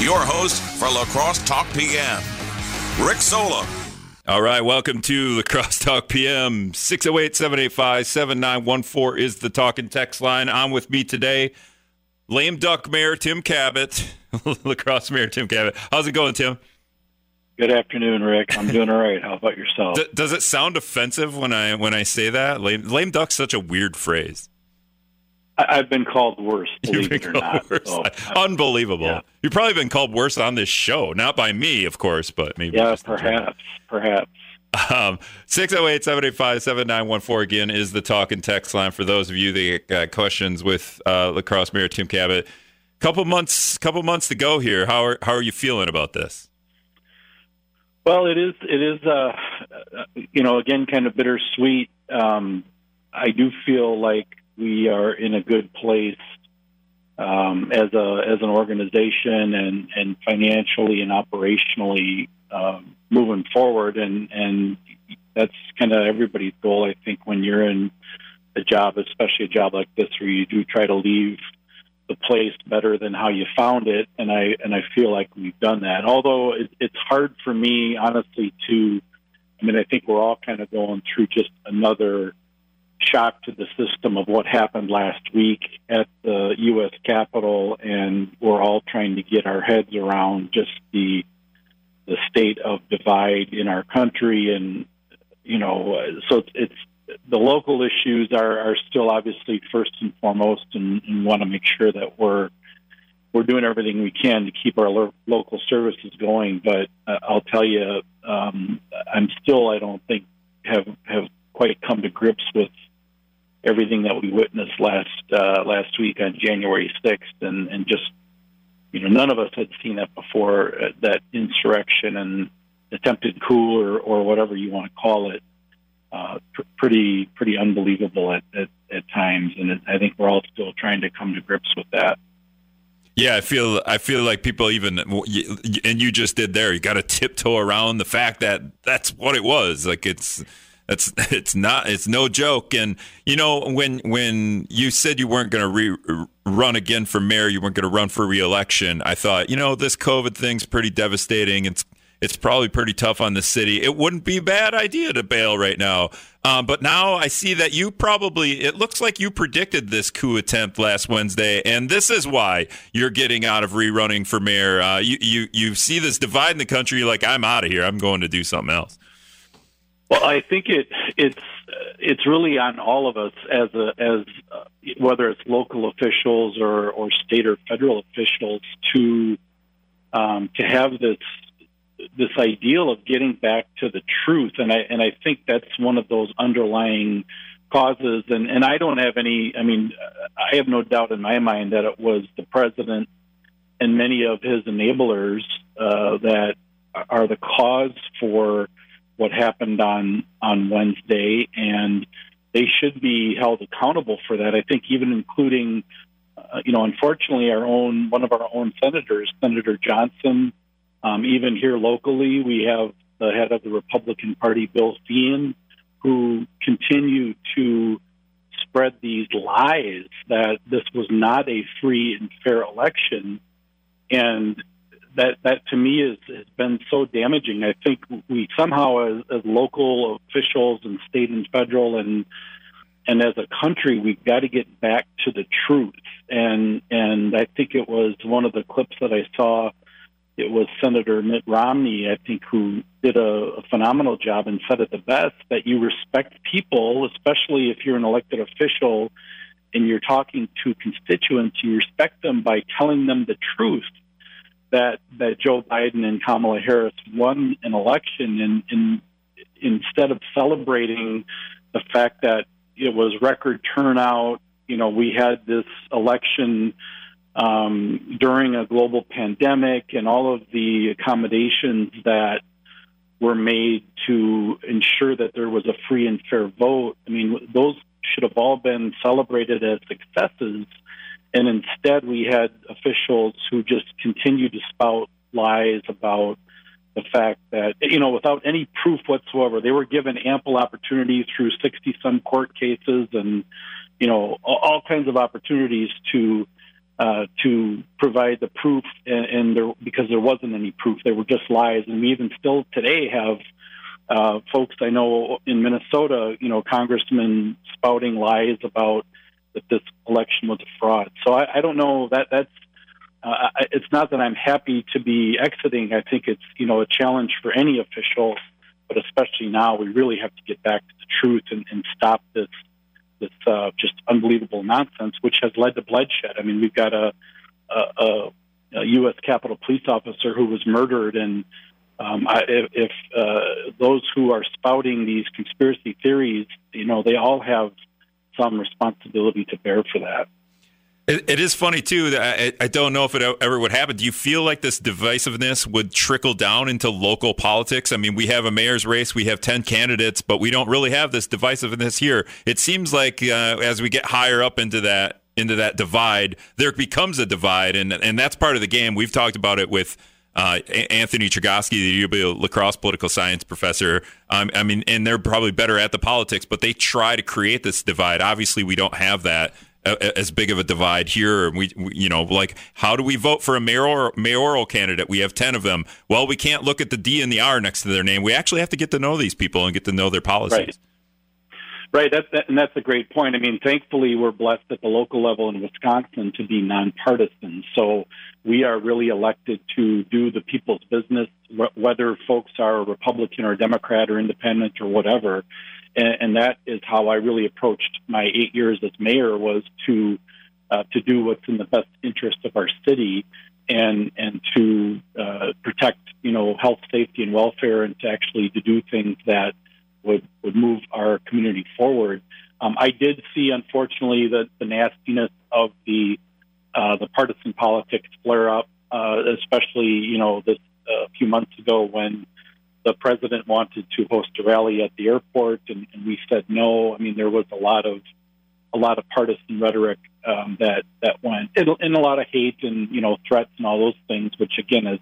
Your host for La Crosse Talk PM, Rick Solem. All right, welcome to La Crosse Talk PM. 608 785 7914 is the talking text line. I'm with me today, Lame Duck Mayor Tim Kabat, La Crosse Mayor Tim Kabat. How's it going, Tim? Good afternoon, Rick. I'm doing all right. How about yourself? D- does it sound offensive when I when I say that? Lame, lame duck's such a weird phrase. I, have been called worse, believe it or not. So, Unbelievable. Yeah. You've probably been called worse on this show, not by me, of course, but maybe. Yeah, perhaps, perhaps. Um, 608 785 7914 again is the talk and text line for those of you that got questions with uh, La Crosse Mayor Tim Kabat. Couple months, couple months to go here. How are how are you feeling about this? Well, it is it is uh, you know again kind of bittersweet. Um, I do feel like we are in a good place um, as a as an organization and and financially and operationally um, moving forward, and and that's kind of everybody's goal. I think when you're in a job, especially a job like this, where you do try to leave the place better than how you found it, and I and I feel like we've done that. Although it, it's hard for me, honestly, to. I mean, I think we're all kind of going through just another shock to the system of what happened last week at the U.S. Capitol, and we're all trying to get our heads around just the the state of divide in our country, and you know, so it's the local issues are, are still obviously first and foremost, and, and want to make sure that we're we're doing everything we can to keep our lo- local services going. But uh, I'll tell you, um, I'm still I don't think have have quite come to grips with everything that we witnessed last uh, last week on January 6th, and, and just you know none of us had seen that before. Uh, that insurrection and attempted coup, or, or whatever you want to call it, uh, pr- pretty pretty unbelievable at, at, at times, and it, I think we're all still trying to come to grips with that. Yeah, I feel I feel like people even and you just did there. You got to tiptoe around the fact that that's what it was. Like it's that's it's not it's no joke. And you know when when you said you weren't going to re- run again for mayor, you weren't going to run for reelection. I thought you know this COVID thing's pretty devastating. It's it's probably pretty tough on the city. It wouldn't be a bad idea to bail right now. Um, but now I see that you probably, it looks like you predicted this coup attempt last Wednesday, and this is why you're getting out of rerunning for mayor. Uh, you, you, you see this divide in the country, like, I'm out of here. I'm going to do something else. Well, I think it it's it's really on all of us as a as uh, whether it's local officials or or state or federal officials to um, to have this this ideal of getting back to the truth, and I and I think that's one of those underlying causes. And and I don't have any. I mean, I have no doubt in my mind that it was the president and many of his enablers uh, that are the cause for what happened on on Wednesday, and they should be held accountable for that. I think even including, uh, you know, unfortunately, our own one of our own senators, Senator Johnson. Um, even here locally, we have the head of the Republican Party, Bill Feehan, who continue to spread these lies that this was not a free and fair election. And that that to me is, has been so damaging. I think we somehow, as, as local officials and state and federal and and as a country, we've got to get back to the truth. And and I think it was one of the clips that I saw. It was Senator Mitt Romney, I think, who did a, a phenomenal job and said it the best that you respect people, especially if you're an elected official and you're talking to constituents, you respect them by telling them the truth that that Joe Biden and Kamala Harris won an election, and, instead of celebrating the fact that it was record turnout, you know, we had this election um, during a global pandemic, and all of the accommodations that were made to ensure that there was a free and fair vote. I mean, those should have all been celebrated as successes and instead, we had officials who just continued to spout lies about the fact that, you know, without any proof whatsoever, they were given ample opportunity through 60 some court cases and, you know, all, kinds of opportunities to uh, to provide the proof, and, and there, because there wasn't any proof, they were just lies. And we even still today have uh, folks I know in Minnesota, you know, congressmen spouting lies about that this election was a fraud. So I, I don't know that that's. Uh, it's not that I'm happy to be exiting. I think it's you know a challenge for any official, but especially now we really have to get back to the truth and, and stop this this uh, just unbelievable nonsense, which has led to bloodshed. I mean, we've got a, a, a U.S. Capitol police officer who was murdered, and um, I, if, if uh, those who are spouting these conspiracy theories, you know, they all have some responsibility to bear for that. It, it is funny too. That I, I, don't know if it ever would happen. Do you feel like this divisiveness would trickle down into local politics? I mean, we have a mayor's race, we have ten candidates, but we don't really have this divisiveness here. It seems like uh, as we get higher up into that into that divide, there becomes a divide, and and that's part of the game. We've talked about it with. Uh, Anthony Chergosky, the UW La Crosse political science professor. Um, I mean, and they're probably better at the politics, but they try to create this divide. Obviously, we don't have that as big of a divide here. We, we, you know, like how do we vote for a mayoral mayoral candidate? We have ten of them. Well, we can't look at the D and the R next to their name. We actually have to get to know these people and get to know their policies. Right. Right, that's that, and that's a great point. I mean, thankfully, we're blessed at the local level in Wisconsin to be nonpartisan. So we are really elected to do the people's business, whether folks are Republican or Democrat or Independent or whatever and, and that is how I really approached my eight years as mayor was to uh, to do what's in the best interest of our city and and to uh, protect you know health, safety, and welfare, and to actually to do things that would would move our community forward. Um, I did see, unfortunately, the, the nastiness of the uh, the partisan politics flare up, uh, especially you know this uh, a few months ago when the president wanted to host a rally at the airport, and, and we said no. I mean, there was a lot of a lot of partisan rhetoric um, that that went, and a lot of hate and you know threats and all those things. Which again, as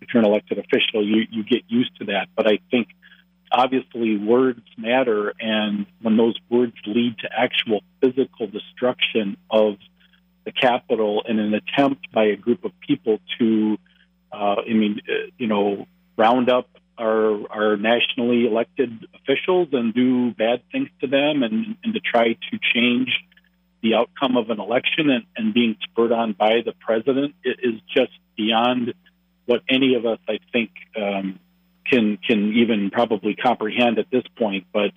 if you're an elected official, you you get used to that. But I think obviously words matter, and when those words lead to actual physical destruction of the Capitol in an attempt by a group of people to, uh, I mean, uh, you know, round up our, our nationally elected officials and do bad things to them and, and to try to change the outcome of an election and, and being spurred on by the president is just beyond what any of us, I think, um, can can even probably comprehend at this point. But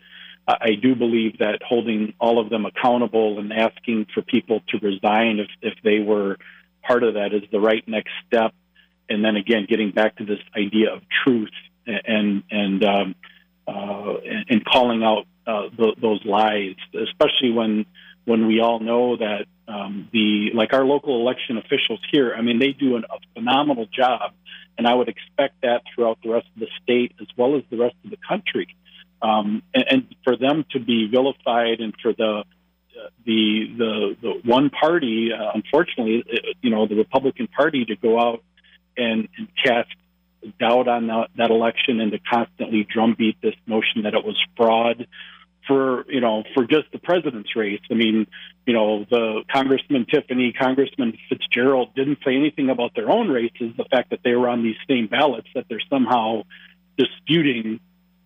I do believe that holding all of them accountable and asking for people to resign if, if they were part of that is the right next step. And then again, getting back to this idea of truth and and um, uh, and calling out uh, the, those lies, especially when when we all know that um, the like our local election officials here. I mean, they do an, a phenomenal job, and I would expect that throughout the rest of the state as well as the rest of the country. Um, and, and for them to be vilified and for the the the the one party, uh, unfortunately, you know, the Republican Party to go out and, and cast doubt on that, that election and to constantly drumbeat this notion that it was fraud for you know for just the president's race. I mean, you know, the Congressman Tiffany, Congressman Fitzgerald didn't say anything about their own races. The fact that they were on these same ballots, that they're somehow disputing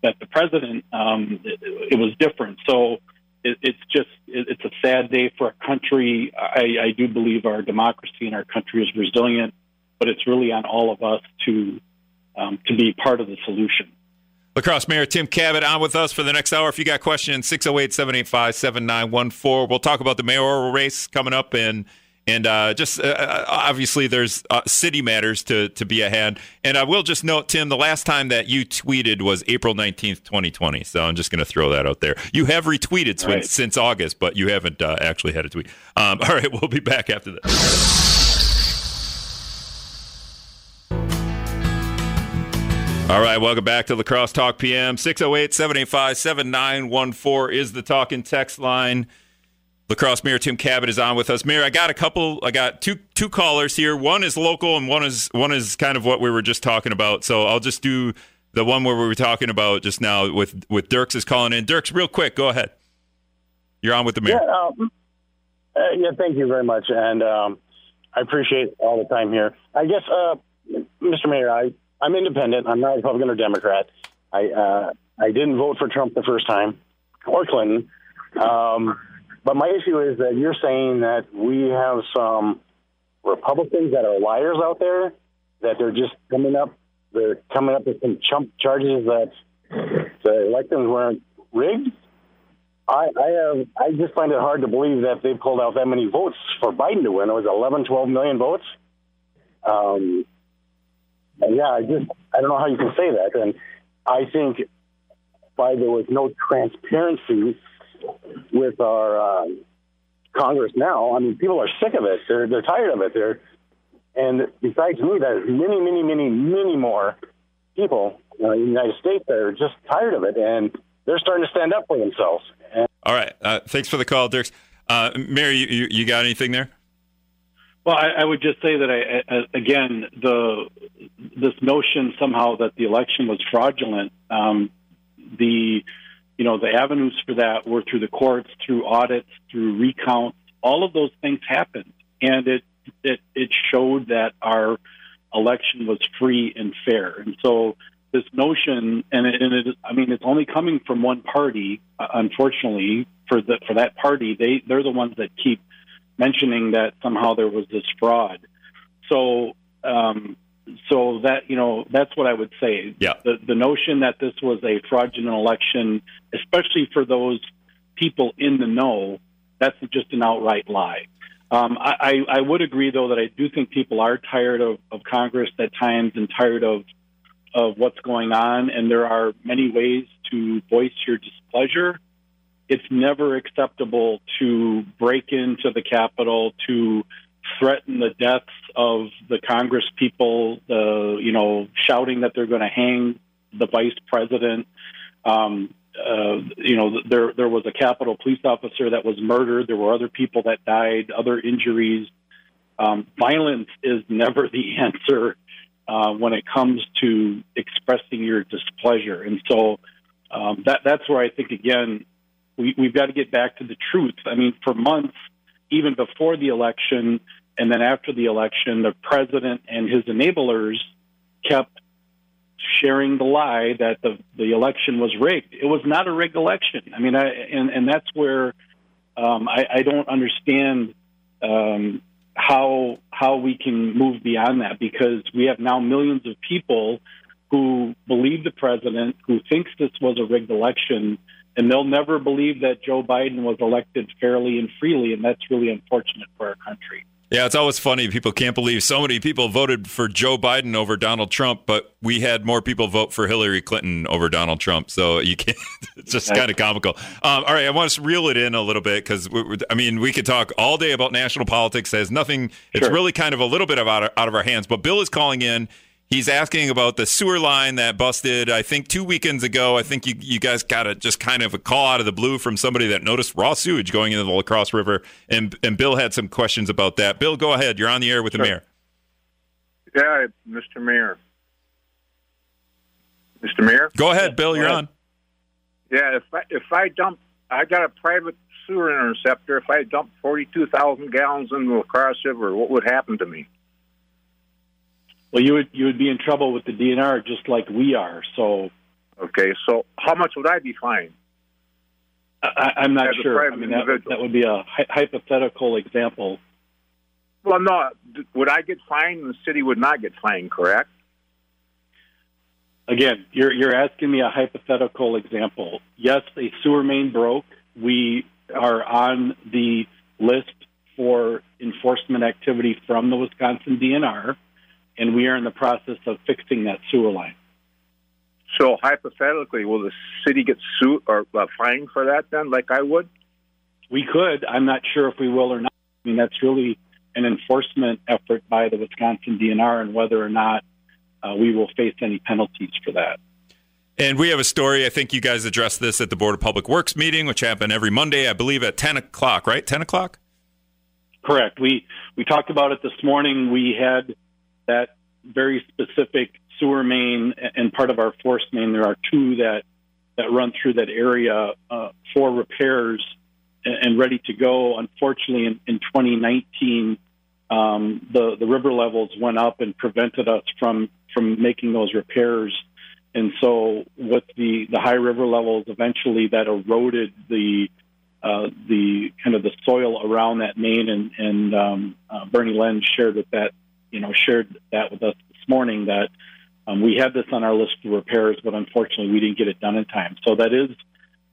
that the president um, it, it was different. So it, it's just it, it's a sad day for our country. I, I do believe our democracy and our country is resilient, but it's really on all of us to um, to be part of the solution. La Crosse Mayor Tim Kabat on with us for the next hour. If you got questions, 608 785 7914. We'll talk about the mayoral race coming up and and uh, just uh, uh, obviously there's uh, city matters to to be ahead. And I will just note, Tim, the last time that you tweeted was April 19th, 2020. So I'm just going to throw that out there. You have retweeted right. since, since August, but you haven't uh, actually had a tweet. Um, all right, we'll be back after this. All right, welcome back to La Crosse Talk PM. 608 785 7914 is the talking text line. La Crosse Mayor Tim Kabat is on with us. Mayor, I got a couple. I got two two callers here. One is local, and one is one is kind of what we were just talking about. So I'll just do the one where we were talking about just now with with Dirks is calling in. Dirks, real quick, go ahead. You're on with the mayor. Yeah, um, uh, yeah thank you very much. And um, I appreciate all the time here. I guess, uh, Mr. Mayor, I, I'm independent. I'm not Republican or Democrat. I uh, I didn't vote for Trump the first time or Clinton. Um, but my issue is that you're saying that we have some Republicans that are liars out there, that they're just coming up, they're coming up with some chump charges that the elections weren't rigged. I, I have, I just find it hard to believe that they pulled out that many votes for Biden to win. It was 11, 12 million votes. Um, yeah, I just, I don't know how you can say that. And I think why there was no transparency with our uh, Congress now. I mean, people are sick of it. They're they're tired of it. They're and besides me, there's many, many, many, many more people uh, in the United States that are just tired of it, and they're starting to stand up for themselves. And- All right, uh, thanks for the call, Dirks. Uh, Mary, you, you got anything there? Well, I, I would just say that I, I, again, the this notion somehow that the election was fraudulent. Um, the you know the avenues for that were through the courts, through audits, through recounts. All of those things happened, and it it it showed that our election was free and fair. And so this notion, and it, and it I mean, it's only coming from one party. Uh, unfortunately, for the for that party, they they're the ones that keep mentioning that somehow there was this fraud. So um, so that you know that's what I would say. Yeah. The the notion that this was a fraudulent election, especially for those people in the know, that's just an outright lie. Um, I, I would agree though that I do think people are tired of, of Congress at times and tired of of what's going on, and there are many ways to voice your displeasure. It's never acceptable to break into the Capitol to threaten the deaths of the Congress people, the you know, shouting that they're going to hang the vice president. Um, uh, you know, there there was a Capitol police officer that was murdered. There were other people that died, other injuries. Um, violence is never the answer uh, when it comes to expressing your displeasure, and so um, that that's where I think again we, we've got to get back to the truth. I mean, for months, even before the election, and then after the election, the president and his enablers kept sharing the lie that the, the election was rigged. It was not a rigged election. I mean, I, and, and that's where um, I, I don't understand um, how how we can move beyond that because we have now millions of people who believe the president, who thinks this was a rigged election, and they'll never believe that Joe Biden was elected fairly and freely, and that's really unfortunate for our country. Yeah, it's always funny. People can't believe so many people voted for Joe Biden over Donald Trump, but we had more people vote for Hillary Clinton over Donald Trump. So you can't. It's just kind of comical. Um, all right, I want to reel it in a little bit because I mean we could talk all day about national politics. It has nothing. It's really kind of a little bit of out of, out of our hands. But Bill is calling in. He's asking about the sewer line that busted, I think, two weekends ago. I think you, you guys got a just kind of a call out of the blue from somebody that noticed raw sewage going into the La Crosse River. And, and Bill had some questions about that. Bill, go ahead. You're on the air with the mayor. Yeah, Mr. Mayor. Mr. Mayor? Go ahead, Bill. You're on. Yeah, if I, if I dump, I got a private sewer interceptor. If I dump 42,000 gallons into the La Crosse River, what would happen to me? Well, you would you would be in trouble with the DNR just like we are. So Okay, so how much would I be fined? I, I'm not sure. I mean, that, that would be a hy- hypothetical example. Well, no, would I get fined and the city would not get fined, correct? Again, you're you're asking me a hypothetical example. Yes, a sewer main broke. We are on the list for enforcement activity from the Wisconsin DNR, and we are in the process of fixing that sewer line. So hypothetically, will the city get sued or uh, fined for that then, like I would? We could. I'm not sure if we will or not. I mean, that's really an enforcement effort by the Wisconsin DNR, and whether or not uh, we will face any penalties for that. And we have a story. I think you guys addressed this at the Board of Public Works meeting, which happened every Monday, I believe, at 10 o'clock, right? 10 o'clock? Correct. We we talked about it this morning. We had that very specific sewer main and part of our force main. There are two that that run through that area uh, for repairs and, ready to go. Unfortunately, in, in 2019, um, the the river levels went up and prevented us from from making those repairs. And so, with the the high river levels, eventually that eroded the uh, the kind of the soil around that main. And, and um, uh, Bernie Len shared with that, you know, shared that with us this morning that um, we had this on our list of repairs, but unfortunately we didn't get it done in time. So that is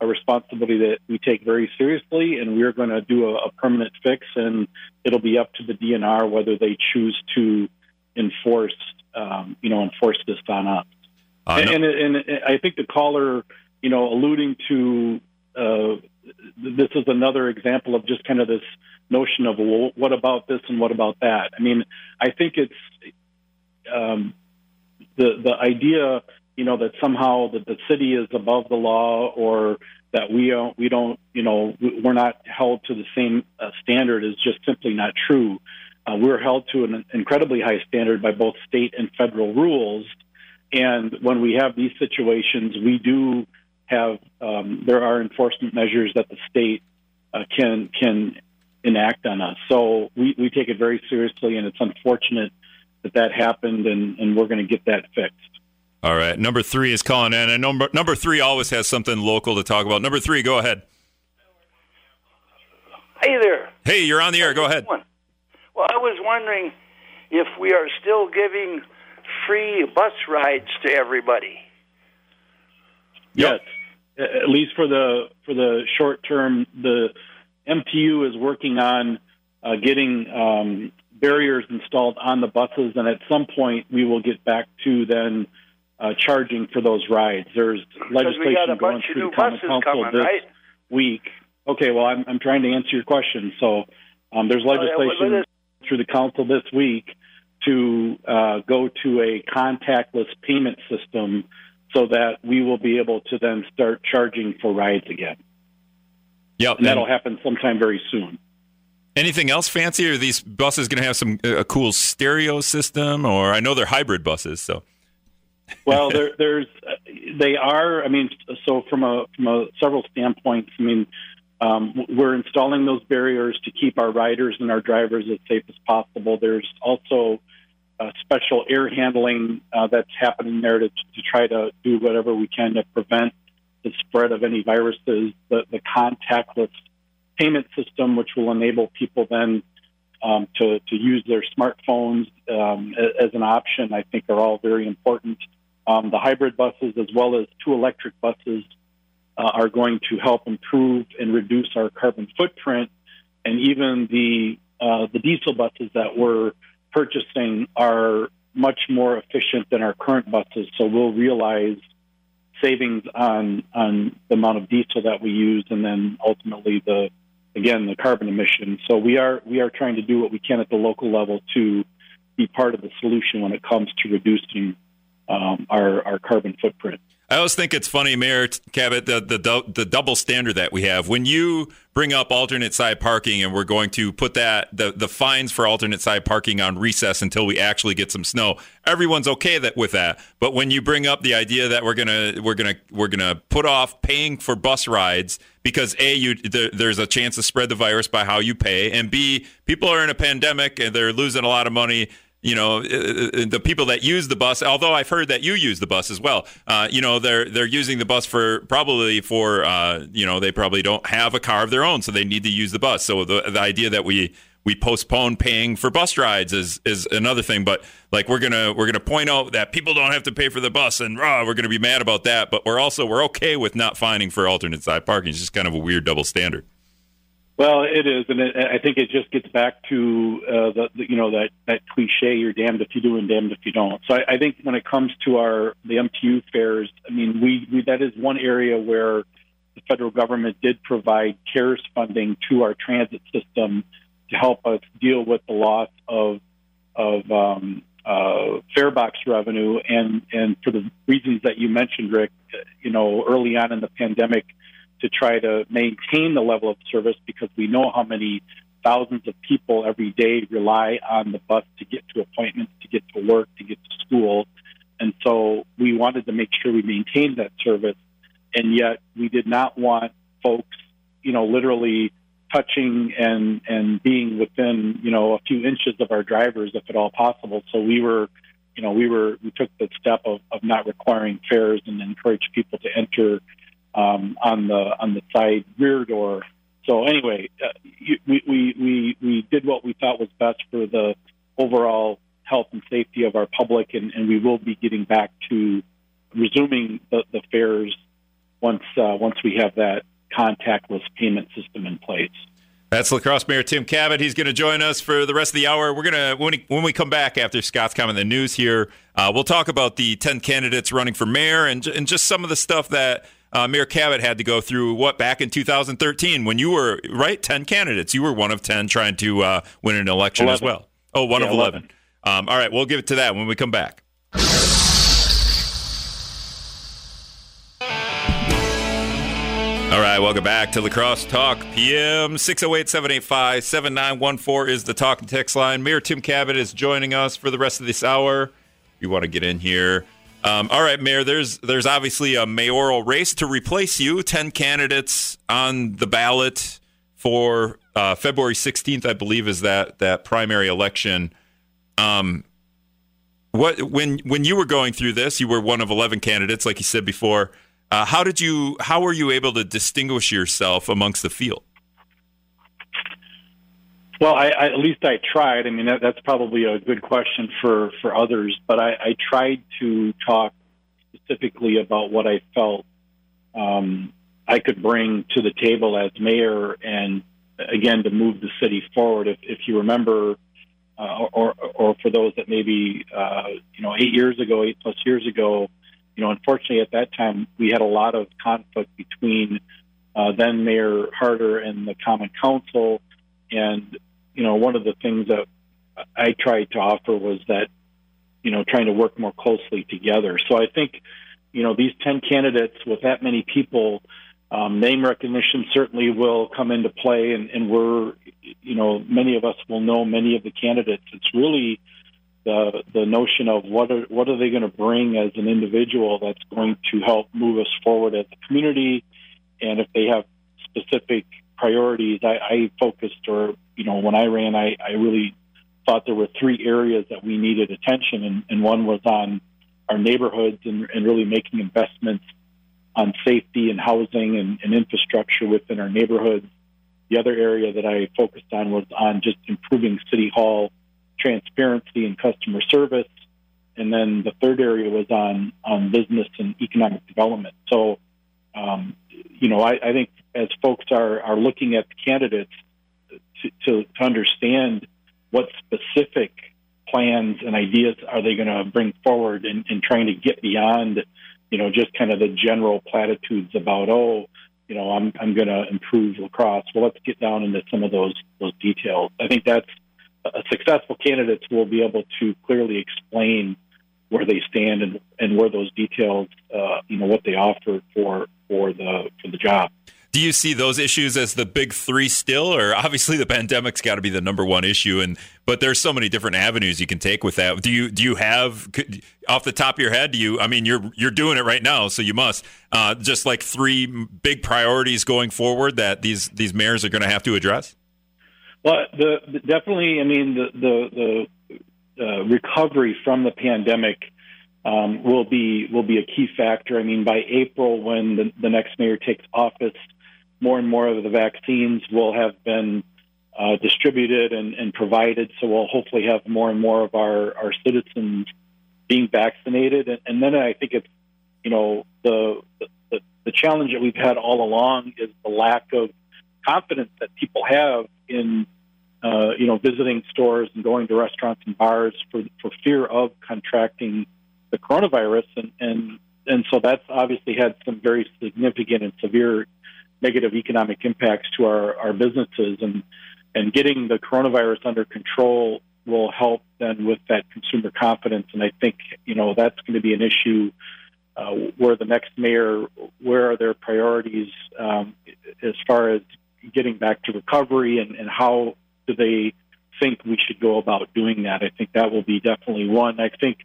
a responsibility that we take very seriously, and we're going to do a, a permanent fix, and it'll be up to the DNR whether they choose to enforce, um, you know, enforce this on us. Uh, and, no. and, and, I think the caller, you know, alluding to uh, this is another example of just kind of this notion of well, what about this and what about that. I mean, I think it's um, the the idea you know, that somehow that the city is above the law or that we don't, we don't, you know, we're not held to the same uh, standard is just simply not true. Uh, we're held to an incredibly high standard by both state and federal rules. And when we have these situations, we do have um, there are enforcement measures that the state uh, can can enact on us. So we, we take it very seriously, and it's unfortunate that that happened, and, and we're going to get that fixed. All right. Number three is calling in, and number number three always has something local to talk about. Number three, go ahead. Hey there. Hey, you're on the air. Go ahead. Well, I was wondering if we are still giving free bus rides to everybody. Yes, at least for the for the short term. The MTU is working on uh, getting um, barriers installed on the buses, and at some point we will get back to then uh, charging for those rides. There's legislation going through the Common Council coming, this right? week. Okay, well, I'm, I'm trying to answer your question. So um, there's legislation oh, yeah, through the council this week to uh, go to a contactless payment system so that we will be able to then start charging for rides again. Yep, and that'll happen sometime very soon. Anything else fancy? Are these buses going to have some a cool stereo system? Or I know they're hybrid buses, so well, there, there's they are. I mean, so from a from a several standpoints. I mean, um, we're installing those barriers to keep our riders and our drivers as safe as possible. There's also uh, special air handling uh, that's happening there to, to try to do whatever we can to prevent the spread of any viruses. The, the contactless payment system, which will enable people then um, to, to use their smartphones um, as an option, I think are all very important. Um, the hybrid buses, as well as two electric buses, uh, are going to help improve and reduce our carbon footprint. And even the uh, the diesel buses that we're purchasing are much more efficient than our current buses. So we'll realize savings on on the amount of diesel that we use, and then ultimately the again the carbon emissions. So we are we are trying to do what we can at the local level to be part of the solution when it comes to reducing um, our our carbon footprint. I always think it's funny, Mayor Kabat, the, the the double standard that we have. When you bring up alternate side parking, and we're going to put that the the fines for alternate side parking on recess until we actually get some snow, everyone's okay that with that. But when you bring up the idea that we're gonna we're gonna we're gonna put off paying for bus rides because a you there, there's a chance to spread the virus by how you pay, and b people are in a pandemic and they're losing a lot of money you know, uh, uh, the people that use the bus. Although I've heard that you use the bus as well. Uh, you know, they're they're using the bus for probably for uh, you know they probably don't have a car of their own, so they need to use the bus. So the the idea that we we postpone paying for bus rides is is another thing. But like we're gonna we're gonna point out that people don't have to pay for the bus, and rah, we're gonna be mad about that. But we're also we're okay with not finding for alternate side parking. It's just kind of a weird double standard. Well, it is, and it, I think it just gets back to uh, the, the, you know that that cliche: "You're damned if you do and damned if you don't." So I, I think when it comes to our the MTU fares, I mean, we, we that is one area where the federal government did provide CARES funding to our transit system to help us deal with the loss of of um, uh, fare box revenue, and and for the reasons that you mentioned, Rick, you know, early on in the pandemic to try to maintain the level of service because we know how many thousands of people every day rely on the bus to get to appointments, to get to work, to get to school. And so we wanted to make sure we maintained that service. And yet we did not want folks, you know, literally touching and and being within you know a few inches of our drivers if at all possible. So we were, you know, we were we took the step of, of not requiring fares and encouraged people to enter um, on the on the side rear door. So anyway, uh, we, we we we did what we thought was best for the overall health and safety of our public, and, and we will be getting back to resuming the, the fares once uh, once we have that contactless payment system in place. That's La Crosse Mayor Tim Kabat. He's going to join us for the rest of the hour. We're going to when, we, when we come back after Scott's comment the news here, uh, we'll talk about the ten candidates running for mayor and and just some of the stuff that. Uh, Mayor Kabat had to go through what back in 2013 when you were right 10 candidates you were one of 10 trying to uh, win an election 11. as well oh one Yeah, of 11, Um, all right we'll give it to that when we come back All right, welcome back to La Crosse Talk PM 608 785 7914 is the talk and text line. Mayor Tim Kabat is joining us for the rest of this hour. If you want to get in here. Um, all right, Mayor, there's there's obviously a mayoral race to replace you. 10 candidates on the ballot for uh, February 16th, I believe, is that, that primary election. Um, what when when you were going through this, you were one of 11 candidates, like you said before. Uh, how did you? How were you able to distinguish yourself amongst the field? Well, I, I, at least I tried. I mean, that, that's probably a good question for, for others, but I, I tried to talk specifically about what I felt um, I could bring to the table as mayor, and again to move the city forward. If, if you remember, uh, or, or for those that maybe uh, you know eight years ago, eight plus years ago, you know, unfortunately at that time we had a lot of conflict between uh, then Mayor Harter and the Common Council, and you know, one of the things that I tried to offer was that you know trying to work more closely together. So I think you know these ten candidates with that many people. Um, name recognition certainly will come into play, and, and we're, you know, many of us will know many of the candidates. It's really the the notion of what are what are they going to bring as an individual that's going to help move us forward as a community, and if they have specific priorities, I, I focused or you know when I ran, I, I really thought there were three areas that we needed attention, and, and one was on our neighborhoods and, and really making investments on safety and housing and, and infrastructure within our neighborhoods. The other area that I focused on was on just improving City Hall transparency and customer service. And then the third area was on, on business and economic development. So, um, you know, I, I think as folks are, are looking at candidates to, to, to understand what specific plans and ideas are they going to bring forward and, trying to get beyond, you know, just kind of the general platitudes about, oh, you know, I'm, I'm going to improve La Crosse. Well, let's get down into some of those, those details. I think that's, successful candidates will be able to clearly explain where they stand and, and where those details, uh, you know, what they offer for for the for the job. Do you see those issues as the big three still, or obviously the pandemic's got to be the number one issue? And but there's so many different avenues you can take with that. Do you do you have could, off the top of your head? Do you? I mean, you're you're doing it right now, so you must uh, just like three big priorities going forward that these these mayors are going to have to address. Well, the, the definitely, I mean, the the, the uh, recovery from the pandemic um, will be will be a key factor. I mean, by April, when the, the next mayor takes office, more and more of the vaccines will have been uh, distributed and, and provided. So we'll hopefully have more and more of our, our citizens being vaccinated. And, and then I think it's, you know, the, the the challenge that we've had all along is the lack of confidence that people have in uh, you know visiting stores and going to restaurants and bars for for fear of contracting the coronavirus and and and so that's obviously had some very significant and severe negative economic impacts to our our businesses and and getting the coronavirus under control will help then with that consumer confidence and I think you know that's going to be an issue uh, where the next mayor where are their priorities um, as far as getting back to recovery and, and how do they think we should go about doing that? I think that will be definitely one. I think,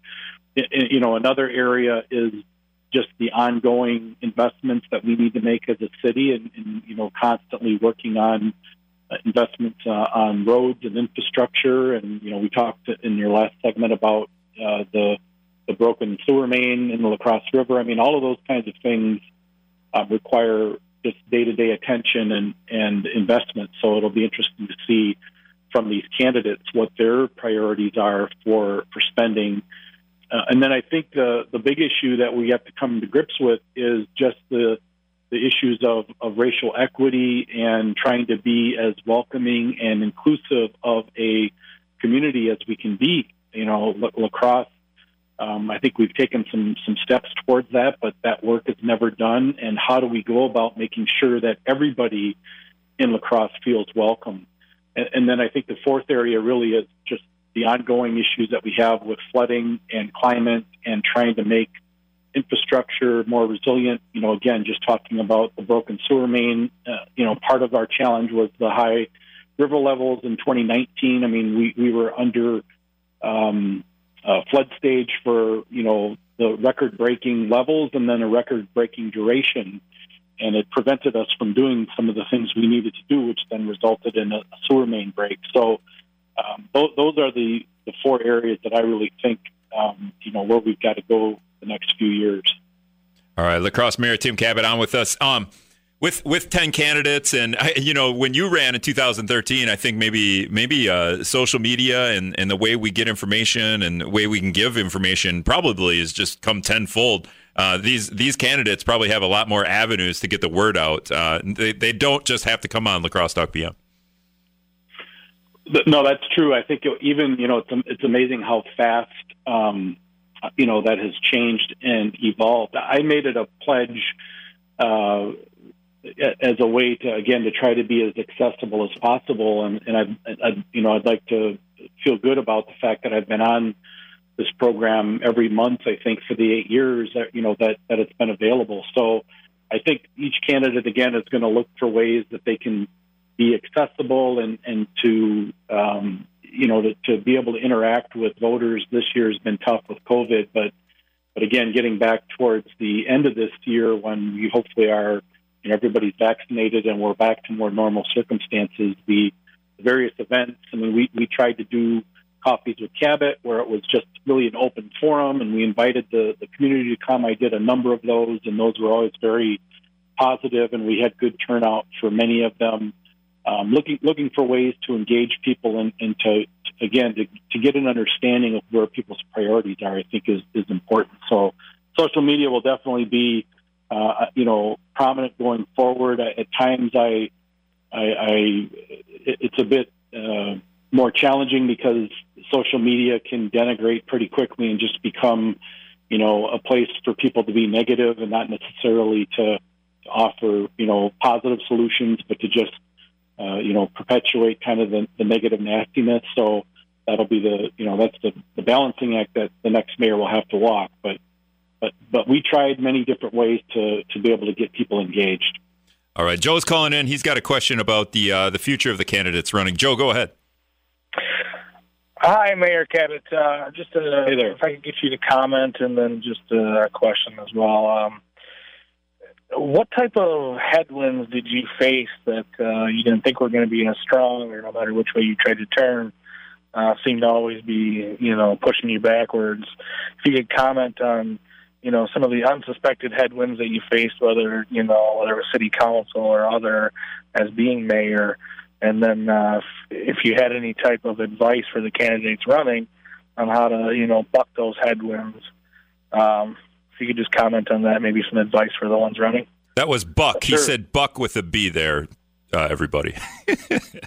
you know, another area is just the ongoing investments that we need to make as a city and, and you know, constantly working on uh, investments uh, on roads and infrastructure. And you know, we talked in your last segment about uh, the the broken sewer main in the La Crosse River. I mean, all of those kinds of things uh, require just day to day attention and and investment. So it'll be interesting to see from these candidates what their priorities are for for spending. Uh, and then I think the the big issue that we have to come to grips with is just the the issues of, of racial equity and trying to be as welcoming and inclusive of a community as we can be. You know, La, La Crosse, um, I think we've taken some some steps towards that, but that work is never done. And how do we go about making sure that everybody in La Crosse feels welcome? And, and then I think the fourth area really is just the ongoing issues that we have with flooding and climate and trying to make infrastructure more resilient. You know, again, just talking about the broken sewer main. Uh, you know, part of our challenge was the high river levels in 2019. I mean, we we were under um, flood stage for you know the record-breaking levels and then a record-breaking duration, and it prevented us from doing some of the things we needed to do, which then resulted in a, sewer main break. So. Um, those, those are the, the four areas that I really think um, you know where we've got to go the next few years. All right, La Crosse Mayor Tim Kabat on with us. Um, with with ten candidates, and you know when you ran in 2013, I think maybe maybe uh, social media and, and the way we get information and the way we can give information probably is just come tenfold. Uh, these these candidates probably have a lot more avenues to get the word out. Uh, they they don't just have to come on La Crosse Talk PM. No, that's true. I think even you know it's it's amazing how fast um, you know that has changed and evolved. I made it a pledge uh, as a way to again to try to be as accessible as possible, and, and I, I, you know I'd like to feel good about the fact that I've been on this program every month. I think for the eight years that you know that that it's been available. So I think each candidate again is going to look for ways that they can be accessible and and to um, you know, to, to be able to interact with voters this year has been tough with COVID, but but again, getting back towards the end of this year when we hopefully are, you know, everybody's vaccinated and we're back to more normal circumstances, the various events. I mean, we we tried to do coffees with Kabat, where it was just really an open forum, and we invited the the community to come. I did a number of those, and those were always very positive, and we had good turnout for many of them um, looking looking for ways to engage people and, and to, to again to, to get an understanding of where people's priorities are. I think is is important. So social media will definitely be uh, you know prominent going forward. At times, I, I, I it's a bit uh, more challenging because social media can denigrate pretty quickly and just become you know a place for people to be negative and not necessarily to offer you know positive solutions, but to just uh, you know, perpetuate kind of the, the negative nastiness. So that'll be the, you know, that's the, the balancing act that the next mayor will have to walk. But, but, but we tried many different ways to, to be able to get people engaged. All right, Joe's calling in. He's got a question about the uh, the future of the candidates running. Joe, go ahead. Hi, Mayor Kabat. Uh, just uh, hey there. if I could get you to comment and then just uh, a question as well. Um, what type of headwinds did you face that uh, you didn't think were going to be as strong, or no matter which way you tried to turn, uh, seemed to always be, you know, pushing you backwards? If you could comment on, you know, some of the unsuspected headwinds that you faced, whether you know, whether it was city council or other, as being mayor, and then uh, if you had any type of advice for the candidates running on how to, you know, buck those headwinds. Um, you could just comment on that, maybe some advice for the ones running. That was Buck. He said Buck with a B there, uh, everybody.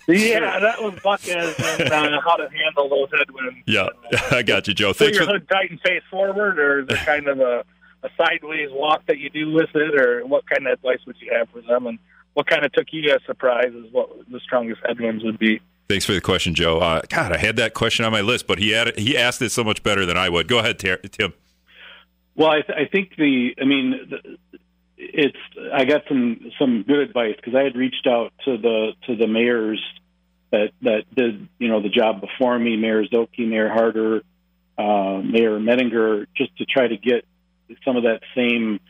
yeah, that was Buck as in uh, how to handle those headwinds. Yeah, I got you, Joe. Thanks Put your hood tight and face forward, or is it kind of a, a sideways walk that you do with it, or what kind of advice would you have for them, and what kind of took you as surprise is what the strongest headwinds would be? Thanks for the question, Joe. Uh, God, I had that question on my list, but he had he asked it so much better than I would. Go ahead, Tim. Well, I, th- I think the, I mean, the, it's. I got some some good advice because I had reached out to the to the mayors that that did you know the job before me, Mayor Szoke, Mayor Harter, uh, Mayor Medinger, just to try to get some of that same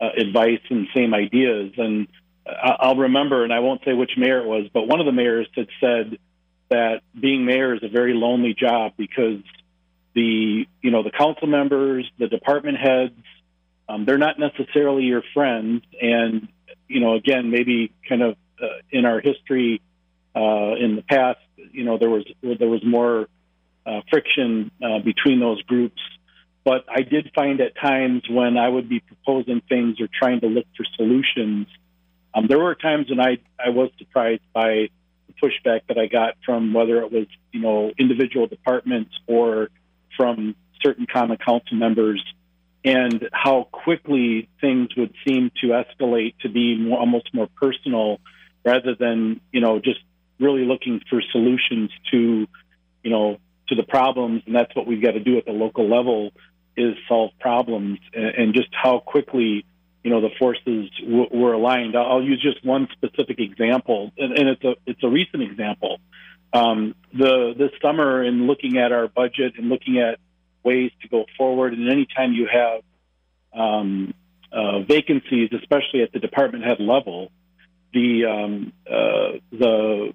uh, advice and same ideas. And I'll remember, and I won't say which mayor it was, but one of the mayors had said that being mayor is a very lonely job because the you know the council members, the department heads, um, they're not necessarily your friends, and you know again maybe kind of uh, in our history uh, in the past, you know there was there was more uh, friction uh, between those groups. But I did find at times when I would be proposing things or trying to look for solutions, um, there were times when I I was surprised by the pushback that I got from whether it was you know individual departments or from certain common council members and how quickly things would seem to escalate to be more, almost more personal rather than you know just really looking for solutions to you know to the problems. And that's what we've got to do at the local level is solve problems and, and just how quickly you know the forces w- were aligned. I'll use just one specific example and, and it's a it's a recent example um, the this summer in looking at our budget and looking at ways to go forward. And anytime you have um, uh, vacancies, especially at the department head level, the um, uh, the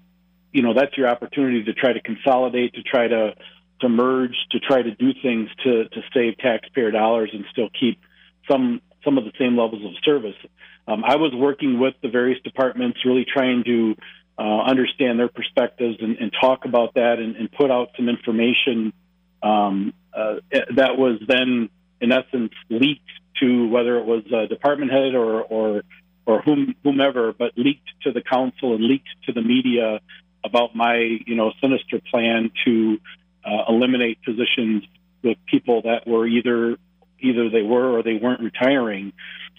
you know that's your opportunity to try to consolidate, to try to to merge, to try to do things to to save taxpayer dollars and still keep some some of the same levels of service. Um, I was working with the various departments, really trying to uh, understand their perspectives and, and talk about that and, and, put out some information um, uh, that was then, in essence, leaked to whether it was a department head or or, or whom, whomever, but leaked to the council and leaked to the media about my you know sinister plan to uh, eliminate positions with people that were either either they were or they weren't retiring,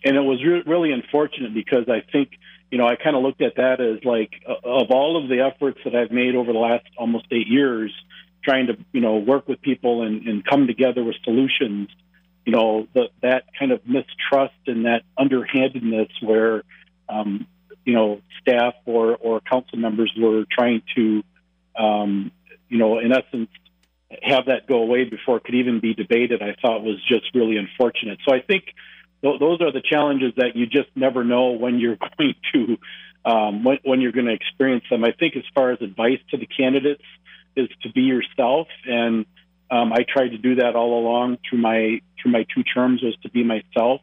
and it was re- really unfortunate because I think you know, I kind of looked at that as like of all of the efforts that I've made over the last almost eight years, trying to you know work with people and, and come together with solutions. You know, the, that kind of mistrust and that underhandedness where um, you know staff or or council members were trying to um, you know in essence have that go away before it could even be debated. I thought was just really unfortunate. So I think those are the challenges that you just never know when you're going to um, when, when you're going to experience them. I think as far as advice to the candidates is to be yourself, and um, I tried to do that all along through my through my two terms was to be myself,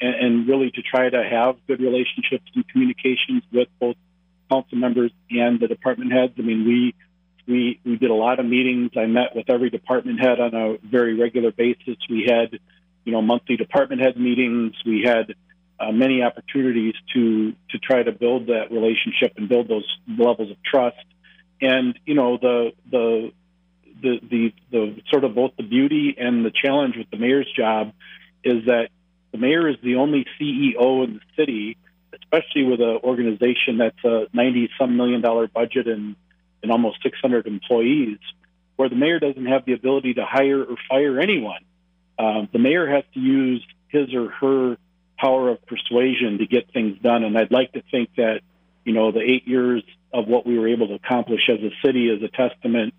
and, and really to try to have good relationships and communications with both council members and the department heads. I mean, we we we did a lot of meetings. I met with every department head on a very regular basis. We had you know, monthly department head meetings. We had uh, many opportunities to to try to build that relationship and build those levels of trust. And you know, the the the the, the sort of both the beauty and the challenge with the mayor's job is that the mayor is the only CEO in the city, especially with an organization that's a ninety some million dollar budget and and almost 600 employees, where the mayor doesn't have the ability to hire or fire anyone. Um, the mayor has to use his or her power of persuasion to get things done. And I'd like to think that, you know, the eight years of what we were able to accomplish as a city is a testament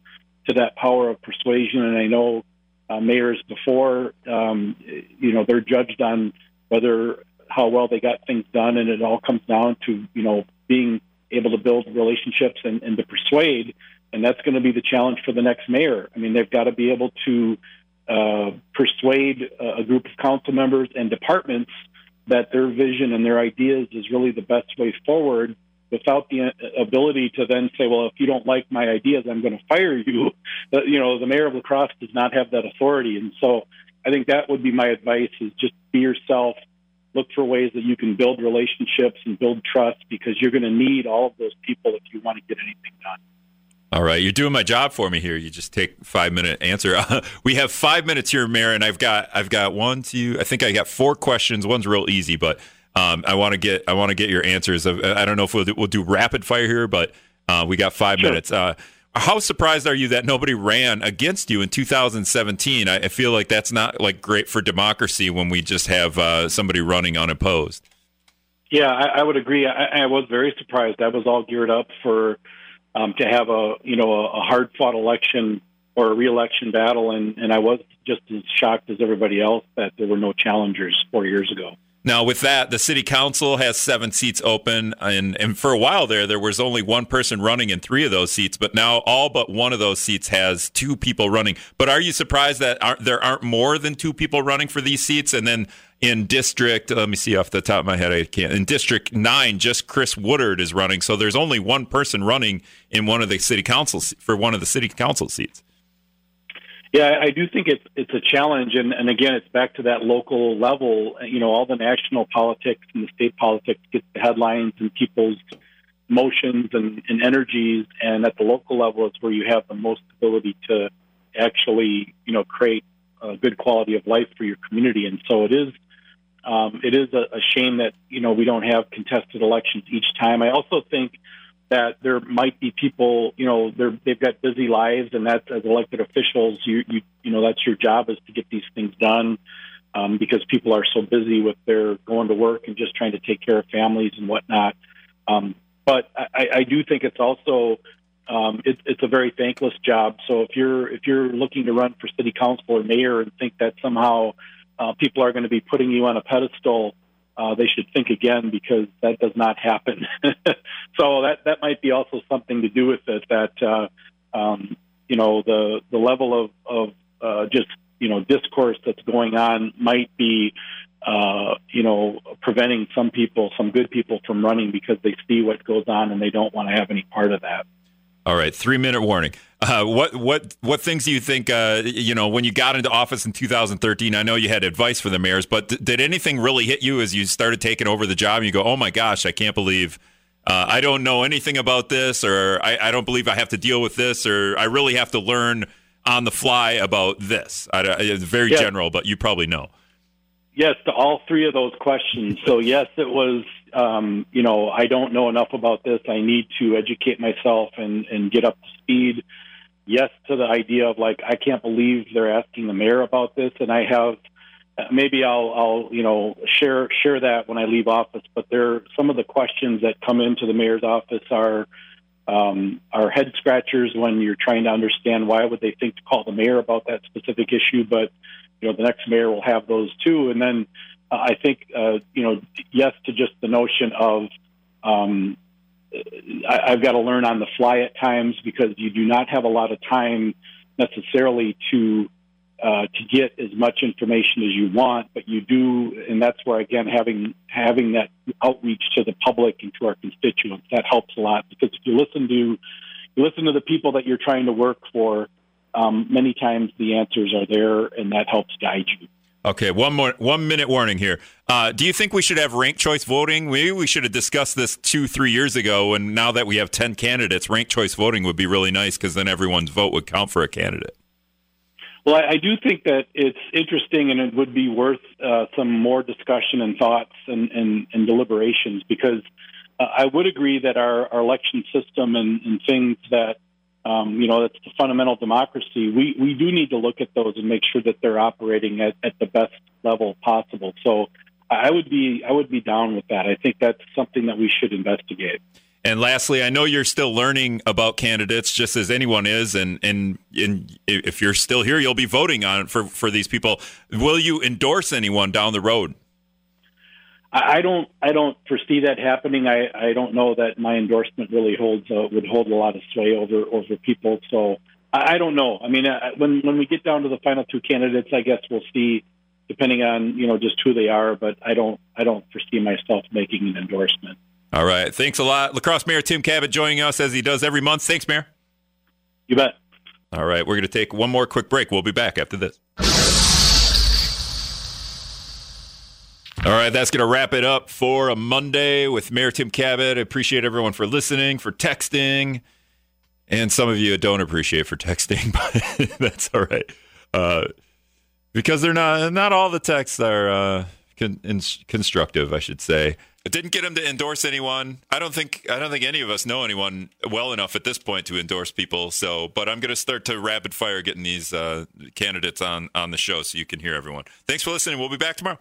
to that power of persuasion. And I know uh, mayors before, um, you know, they're judged on whether how well they got things done, and it all comes down to you know being able to build relationships and, and to persuade. And that's going to be the challenge for the next mayor. I mean, they've got to be able to uh, persuade a group of council members and departments that their vision and their ideas is really the best way forward without the ability to then say, well, if you don't like my ideas, I'm going to fire you. But, you know, the mayor of La Crosse does not have that authority. And so I think that would be my advice is just be yourself, look for ways that you can build relationships and build trust because you're going to need all of those people if you want to get anything done. All right, you're doing my job for me here. You just take five minute answer. we have five minutes here, Mayor, and I've got I've got one, two. I think I got four questions. One's real easy, but um, I want to get I want to get your answers. I don't know if we'll do, we'll do rapid fire here, but uh, we got five sure. minutes. Uh, how surprised are you that nobody ran against you in 2017? I, I, feel like that's not like great for democracy when we just have uh, somebody running unopposed. Yeah, I, I would agree. I, I was very surprised. I was all geared up for um, to have a you know a, a hard fought election or a reelection battle, and, and I was just as shocked as everybody else that there were no challengers four years ago. Now, with that, the city council has seven seats open, and, and for a while there, there was only one person running in three of those seats. But now, all but one of those seats has two people running. But are you surprised that aren't, there aren't more than two people running for these seats? And then in district, let me see off the top of my head, I can't. In district nine, just Chris Woodard is running, so there's only one person running in one of the city council for one of the city council seats. Yeah, I do think it's it's a challenge, and, and again, it's back to that local level. You know, all the national politics and the state politics get the headlines and people's motions and, and energies, and at the local level, it's where you have the most ability to actually, you know, create a good quality of life for your community. And so it is, um, it is a, a shame that you know we don't have contested elections each time. I also think that there might be people, you know, they're, they've got busy lives, and that's as elected officials, you, you, you know, that's your job is to get these things done um, because people are so busy with their going to work and just trying to take care of families and whatnot. Um, but I, I do think it's also um, it, it's a very thankless job. So if you're if you're looking to run for city council or mayor and think that somehow uh, people are going to be putting you on a pedestal uh, they should think again because that does not happen. so that that might be also something to do with it. That uh, um, you know the the level of of uh, just you know discourse that's going on might be uh, you know preventing some people, some good people, from running because they see what goes on and they don't want to have any part of that. All right, three minute warning. Uh, what what what things do you think? Uh, you know, when you got into office in 2013, I know you had advice for the mayors, but th- did anything really hit you as you started taking over the job? And you go, "Oh my gosh, I can't believe uh, I don't know anything about this, or I, I, don't believe I have to deal with this, or I really have to learn on the fly about this." I, it's very yes. general, but you probably know. Yes, to all three of those questions. So yes, it was um, you know, I don't know enough about this. I need to educate myself and, and get up to speed. Yes, to the idea of like, I can't believe they're asking the mayor about this. And I have, maybe I'll, I'll, you know, share, share that when I leave office. But there, some of the questions that come into the mayor's office are, um, are head scratchers when you're trying to understand why would they think to call the mayor about that specific issue. But, you know, the next mayor will have those too. And then, I think, uh, you know, yes to just the notion of um, I, I've got to learn on the fly at times because you do not have a lot of time necessarily to uh, to get as much information as you want, but you do, and that's where again having having that outreach to the public and to our constituents that helps a lot because if you listen to you listen to the people that you're trying to work for, um, many times the answers are there, and that helps guide you. Okay, one more one minute warning here. Uh, do you think we should have ranked choice voting? Maybe we should have discussed this two, three years ago. And now that we have ten candidates, ranked choice voting would be really nice because then everyone's vote would count for a candidate. Well, I, I do think that it's interesting, and it would be worth uh, some more discussion and thoughts and, and, and deliberations because uh, I would agree that our, our election system and, and things that um, you know, that's the fundamental democracy. We we do need to look at those and make sure that they're operating at, at the best level possible. So I would be I would be down with that. I think that's something that we should investigate. And lastly, I know you're still learning about candidates, just as anyone is, and and, and if you're still here, you'll be voting on for for these people. Will you endorse anyone down the road? I don't I don't foresee that happening. I, I don't know that my endorsement really holds uh, would hold a lot of sway over over people. So I, I don't know. I mean, uh, when when we get down to the final two candidates, I guess we'll see, depending on you know just who they are. But I don't I don't foresee myself making an endorsement. All right. Thanks a lot, La Crosse Mayor Tim Kabat joining us as he does every month. Thanks, Mayor. You bet. All right. We're going to take one more quick break. We'll be back after this. All right, that's going to wrap it up for a Monday with Mayor Tim Kabat. I appreciate everyone for listening, for texting, and some of you don't appreciate for texting, but that's all right. Uh, because they're not not all the texts are uh, con- in- constructive, I should say. I didn't get him to endorse anyone. I don't think I don't think any of us know anyone well enough at this point to endorse people. So, but I'm going to start to rapid fire getting these uh, candidates on on the show so you can hear everyone. Thanks for listening. We'll be back tomorrow.